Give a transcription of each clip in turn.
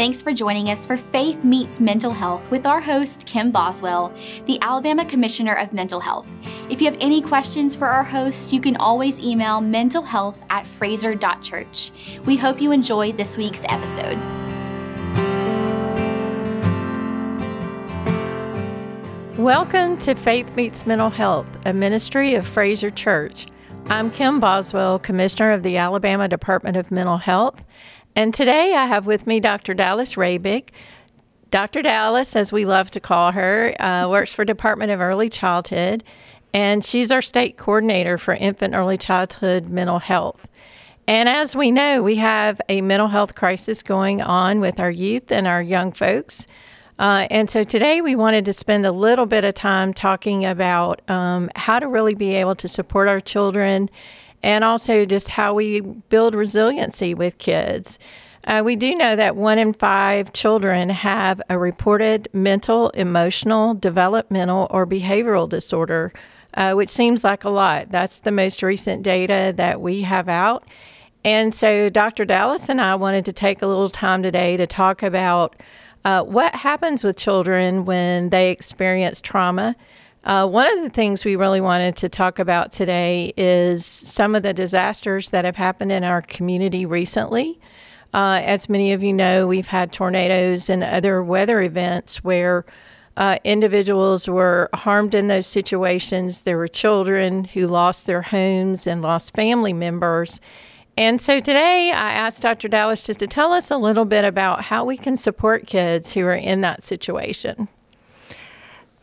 thanks for joining us for Faith Meets Mental Health with our host, Kim Boswell, the Alabama Commissioner of Mental Health. If you have any questions for our host, you can always email mentalhealth at fraser.church. We hope you enjoy this week's episode. Welcome to Faith Meets Mental Health, a ministry of Fraser Church. I'm Kim Boswell, Commissioner of the Alabama Department of Mental Health, and today I have with me Dr. Dallas Rabick. Dr. Dallas, as we love to call her, uh, works for Department of Early Childhood, and she's our state coordinator for infant early childhood mental health. And as we know, we have a mental health crisis going on with our youth and our young folks. Uh, and so today we wanted to spend a little bit of time talking about um, how to really be able to support our children and also just how we build resiliency with kids. Uh, we do know that one in five children have a reported mental, emotional, developmental, or behavioral disorder, uh, which seems like a lot. That's the most recent data that we have out. And so, Dr. Dallas and I wanted to take a little time today to talk about uh, what happens with children when they experience trauma? Uh, one of the things we really wanted to talk about today is some of the disasters that have happened in our community recently. Uh, as many of you know, we've had tornadoes and other weather events where uh, individuals were harmed in those situations. There were children who lost their homes and lost family members. And so today I asked Dr. Dallas just to tell us a little bit about how we can support kids who are in that situation.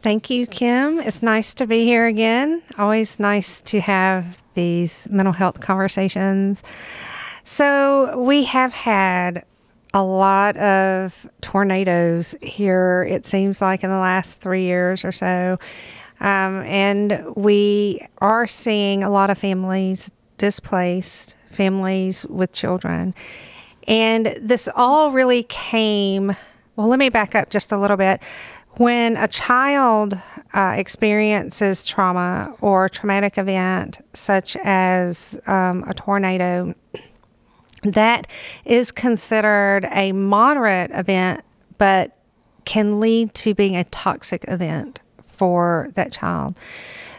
Thank you, Kim. It's nice to be here again. Always nice to have these mental health conversations. So, we have had a lot of tornadoes here, it seems like, in the last three years or so. Um, and we are seeing a lot of families displaced families with children. And this all really came, well, let me back up just a little bit. When a child uh, experiences trauma or traumatic event, such as um, a tornado, that is considered a moderate event, but can lead to being a toxic event for that child.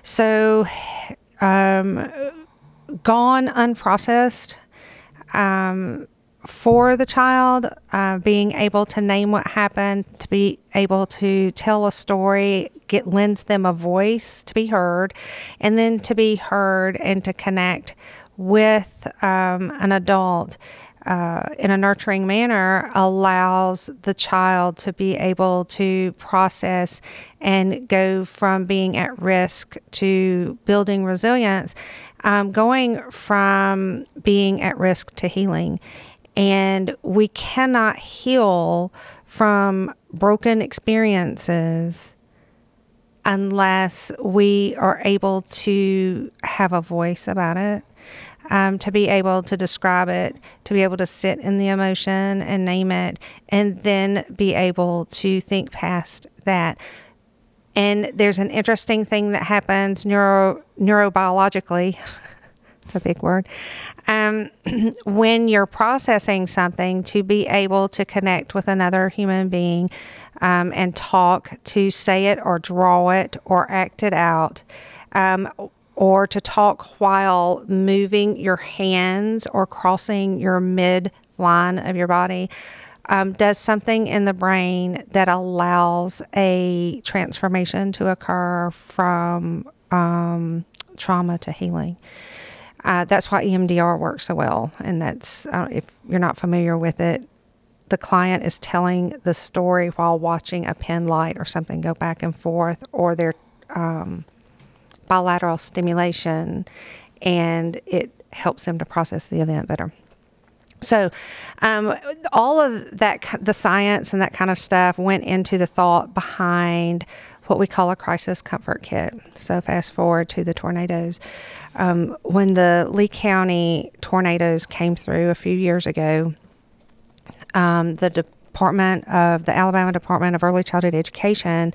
So, um, gone unprocessed um, for the child, uh, being able to name what happened, to be able to tell a story, get lends them a voice to be heard, and then to be heard and to connect with um, an adult. Uh, in a nurturing manner allows the child to be able to process and go from being at risk to building resilience um, going from being at risk to healing. And we cannot heal from broken experiences unless we are able to have a voice about it, um, to be able to describe it, to be able to sit in the emotion and name it, and then be able to think past that. And there's an interesting thing that happens neuro neurobiologically. it's a big word. Um, when you're processing something, to be able to connect with another human being um, and talk, to say it or draw it or act it out, um, or to talk while moving your hands or crossing your midline of your body um, does something in the brain that allows a transformation to occur from um, trauma to healing. Uh, that's why EMDR works so well. And that's, uh, if you're not familiar with it, the client is telling the story while watching a pen light or something go back and forth, or their um, bilateral stimulation, and it helps them to process the event better. So, um, all of that, the science and that kind of stuff went into the thought behind what we call a crisis comfort kit. So, fast forward to the tornadoes. Um, when the Lee County tornadoes came through a few years ago, um, the Department of the Alabama Department of Early Childhood Education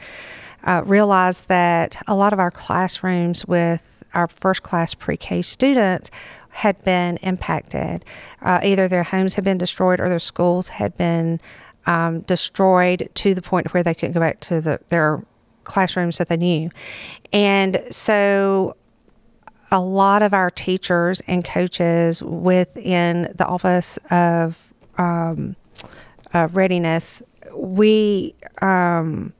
uh, realized that a lot of our classrooms with our first class pre K students had been impacted. Uh, either their homes had been destroyed or their schools had been um, destroyed to the point where they couldn't go back to the, their classrooms that they knew. And so a lot of our teachers and coaches within the Office of um, uh, Readiness, we um,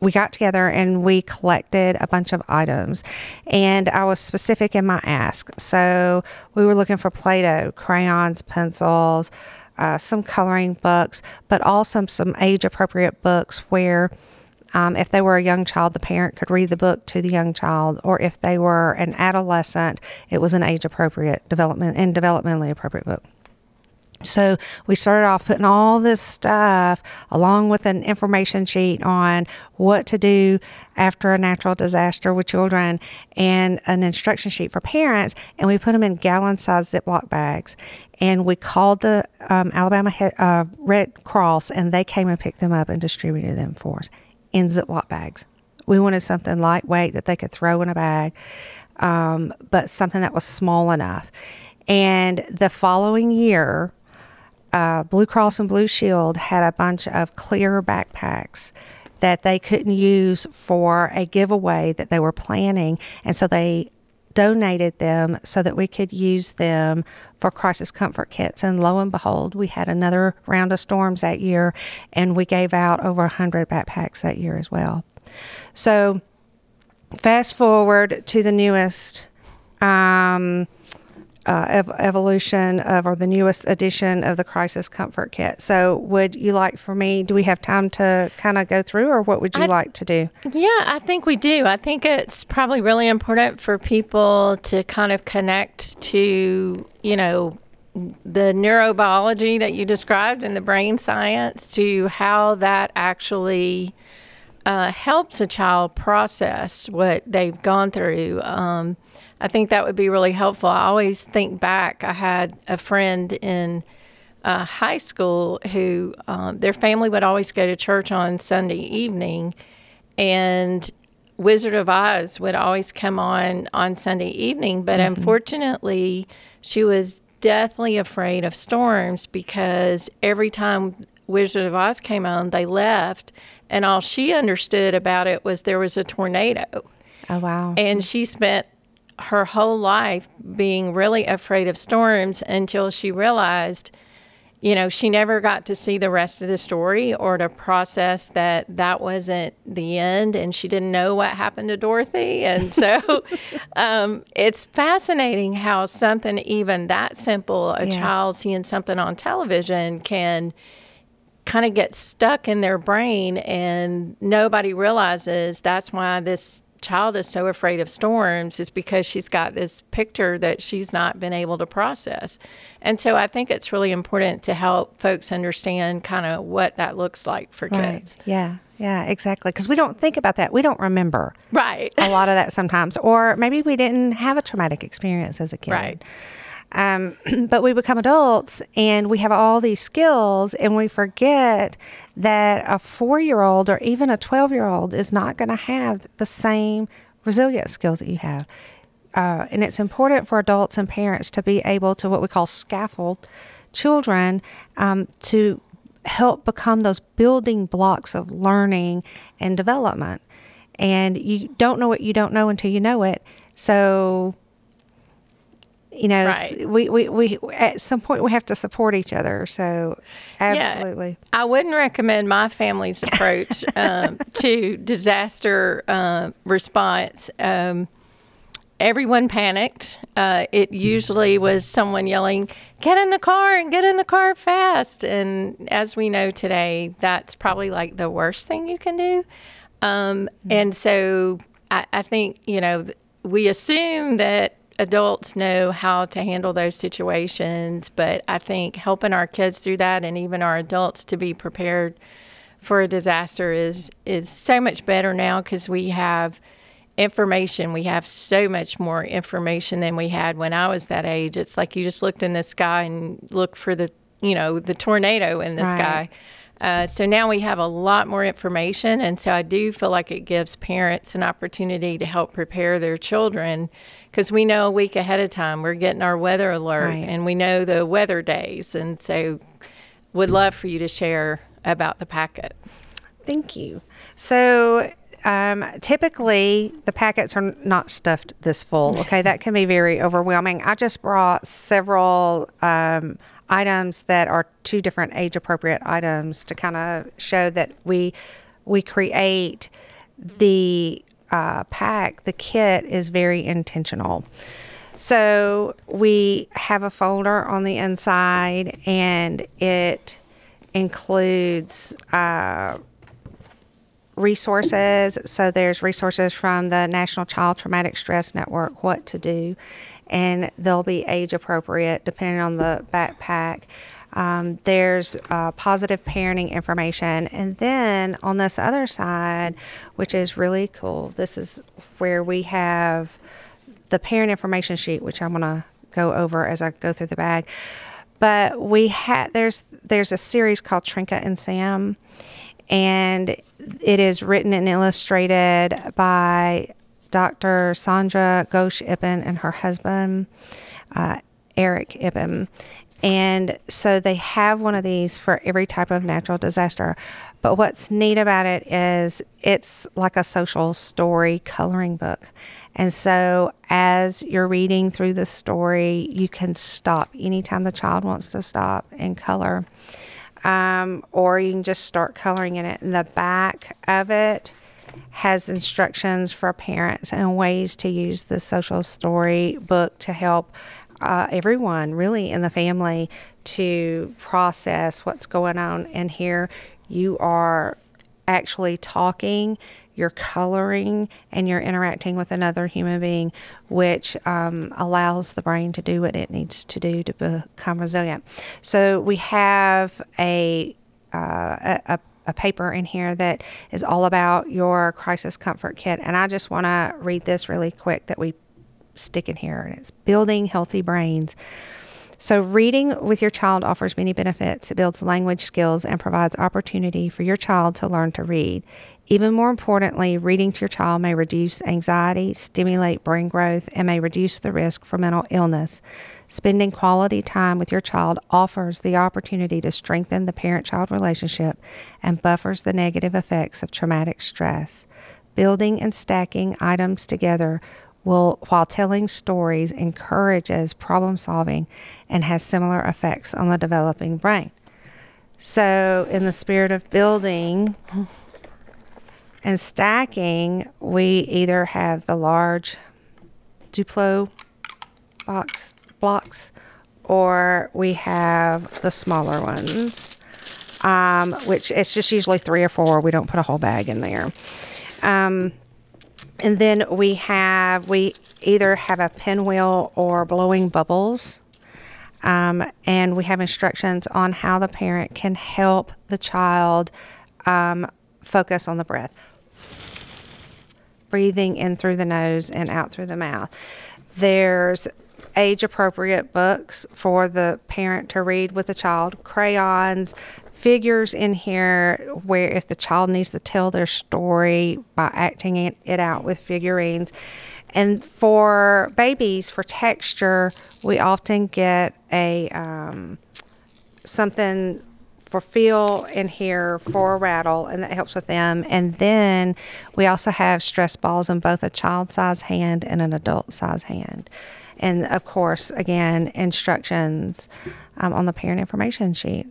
we got together and we collected a bunch of items and i was specific in my ask so we were looking for play-doh crayons pencils uh, some coloring books but also some age appropriate books where um, if they were a young child, the parent could read the book to the young child, or if they were an adolescent, it was an age appropriate development and developmentally appropriate book. So we started off putting all this stuff along with an information sheet on what to do after a natural disaster with children and an instruction sheet for parents. And we put them in gallon sized Ziploc bags. And we called the um, Alabama uh, Red Cross and they came and picked them up and distributed them for us in Ziploc bags. We wanted something lightweight that they could throw in a bag, um, but something that was small enough. And the following year, uh, Blue Cross and Blue Shield had a bunch of clear backpacks that they couldn't use for a giveaway that they were planning. And so they donated them so that we could use them for crisis comfort kits. And lo and behold, we had another round of storms that year, and we gave out over 100 backpacks that year as well. So, fast forward to the newest. Um, uh, ev- evolution of or the newest edition of the crisis comfort kit. So, would you like for me? Do we have time to kind of go through, or what would you I, like to do? Yeah, I think we do. I think it's probably really important for people to kind of connect to you know the neurobiology that you described and the brain science to how that actually. Uh, helps a child process what they've gone through. Um, I think that would be really helpful. I always think back, I had a friend in uh, high school who um, their family would always go to church on Sunday evening, and Wizard of Oz would always come on on Sunday evening. But mm-hmm. unfortunately, she was deathly afraid of storms because every time Wizard of Oz came on, they left, and all she understood about it was there was a tornado. Oh, wow. And she spent her whole life being really afraid of storms until she realized you know she never got to see the rest of the story or to process that that wasn't the end and she didn't know what happened to dorothy and so um, it's fascinating how something even that simple a yeah. child seeing something on television can kind of get stuck in their brain and nobody realizes that's why this child is so afraid of storms is because she's got this picture that she's not been able to process. And so I think it's really important to help folks understand kind of what that looks like for right. kids. Yeah. Yeah, exactly. Because we don't think about that. We don't remember. Right. a lot of that sometimes. Or maybe we didn't have a traumatic experience as a kid. Right. Um, but we become adults and we have all these skills, and we forget that a four year old or even a 12 year old is not going to have the same resilience skills that you have. Uh, and it's important for adults and parents to be able to what we call scaffold children um, to help become those building blocks of learning and development. And you don't know what you don't know until you know it. So you know right. we, we, we at some point we have to support each other. So absolutely. Yeah, i wouldn't recommend my family's approach um, to disaster uh, response. Um, everyone panicked. Uh, it usually was someone yelling get in the car and get in the car fast. And as we know today that's probably like the worst thing you can do. Um, mm-hmm. and so I, I think you know we assume that adults know how to handle those situations, but I think helping our kids through that and even our adults to be prepared for a disaster is is so much better now because we have information. We have so much more information than we had when I was that age. It's like you just looked in the sky and look for the you know the tornado in the right. sky. Uh, so now we have a lot more information, and so I do feel like it gives parents an opportunity to help prepare their children because we know a week ahead of time we're getting our weather alert right. and we know the weather days, and so would love for you to share about the packet. Thank you. So, um, typically, the packets are not stuffed this full. Okay, that can be very overwhelming. I just brought several um, items that are two different age appropriate items to kind of show that we we create the uh, pack, the kit is very intentional. So we have a folder on the inside, and it includes uh, resources. So there's resources from the National Child Traumatic Stress Network, what to do, and they'll be age appropriate depending on the backpack. Um, there's uh, positive parenting information. And then on this other side, which is really cool, this is where we have the parent information sheet, which I'm going to go over as I go through the bag. But we had there's there's a series called Trinka and Sam, and it is written and illustrated by Dr. Chandra Ghosh Ippen and her husband, uh, Eric Ippen. And so they have one of these for every type of natural disaster. But what's neat about it is it's like a social story coloring book. And so as you're reading through the story, you can stop anytime the child wants to stop and color. Um, or you can just start coloring in it. And the back of it has instructions for parents and ways to use the social story book to help uh, everyone really in the family to process what's going on. And here you are actually talking, you're coloring, and you're interacting with another human being, which um, allows the brain to do what it needs to do to become resilient. So we have a, uh, a, a paper in here that is all about your crisis comfort kit. And I just want to read this really quick that we stick in here, and it's building healthy brains. So, reading with your child offers many benefits. It builds language skills and provides opportunity for your child to learn to read. Even more importantly, reading to your child may reduce anxiety, stimulate brain growth, and may reduce the risk for mental illness. Spending quality time with your child offers the opportunity to strengthen the parent child relationship and buffers the negative effects of traumatic stress. Building and stacking items together will, while telling stories, encourages problem solving and has similar effects on the developing brain. So, in the spirit of building and stacking, we either have the large Duplo box blocks or we have the smaller ones, um, which it's just usually three or four. We don't put a whole bag in there. Um, and then we have, we either have a pinwheel or blowing bubbles. Um, and we have instructions on how the parent can help the child um, focus on the breath. Breathing in through the nose and out through the mouth. There's age appropriate books for the parent to read with the child, crayons, figures in here where if the child needs to tell their story by acting it, out with figurines. And for babies, for texture, we often get a um, something for feel in here for a rattle, and that helps with them. And then we also have stress balls in both a child size hand and an adult size hand. And of course, again, instructions um, on the parent information sheet.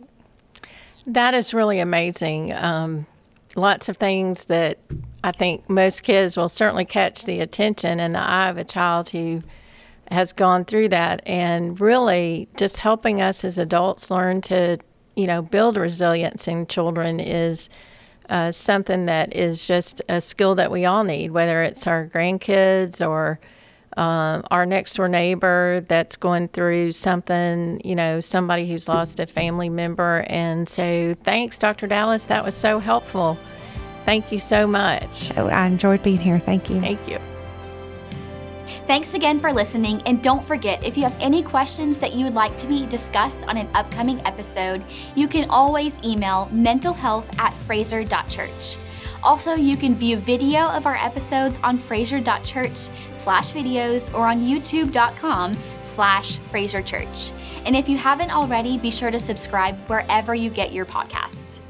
That is really amazing. Um, lots of things that I think most kids will certainly catch the attention and the eye of a child who has gone through that, and really just helping us as adults learn to, you know, build resilience in children is. Uh, something that is just a skill that we all need, whether it's our grandkids or um, our next door neighbor that's going through something, you know, somebody who's lost a family member. And so, thanks, Dr. Dallas. That was so helpful. Thank you so much. Oh, I enjoyed being here. Thank you. Thank you. Thanks again for listening, and don't forget if you have any questions that you would like to be discussed on an upcoming episode, you can always email mentalhealth at fraser.church. Also, you can view video of our episodes on fraser.church slash videos or on youtube.com slash fraserchurch. And if you haven't already, be sure to subscribe wherever you get your podcasts.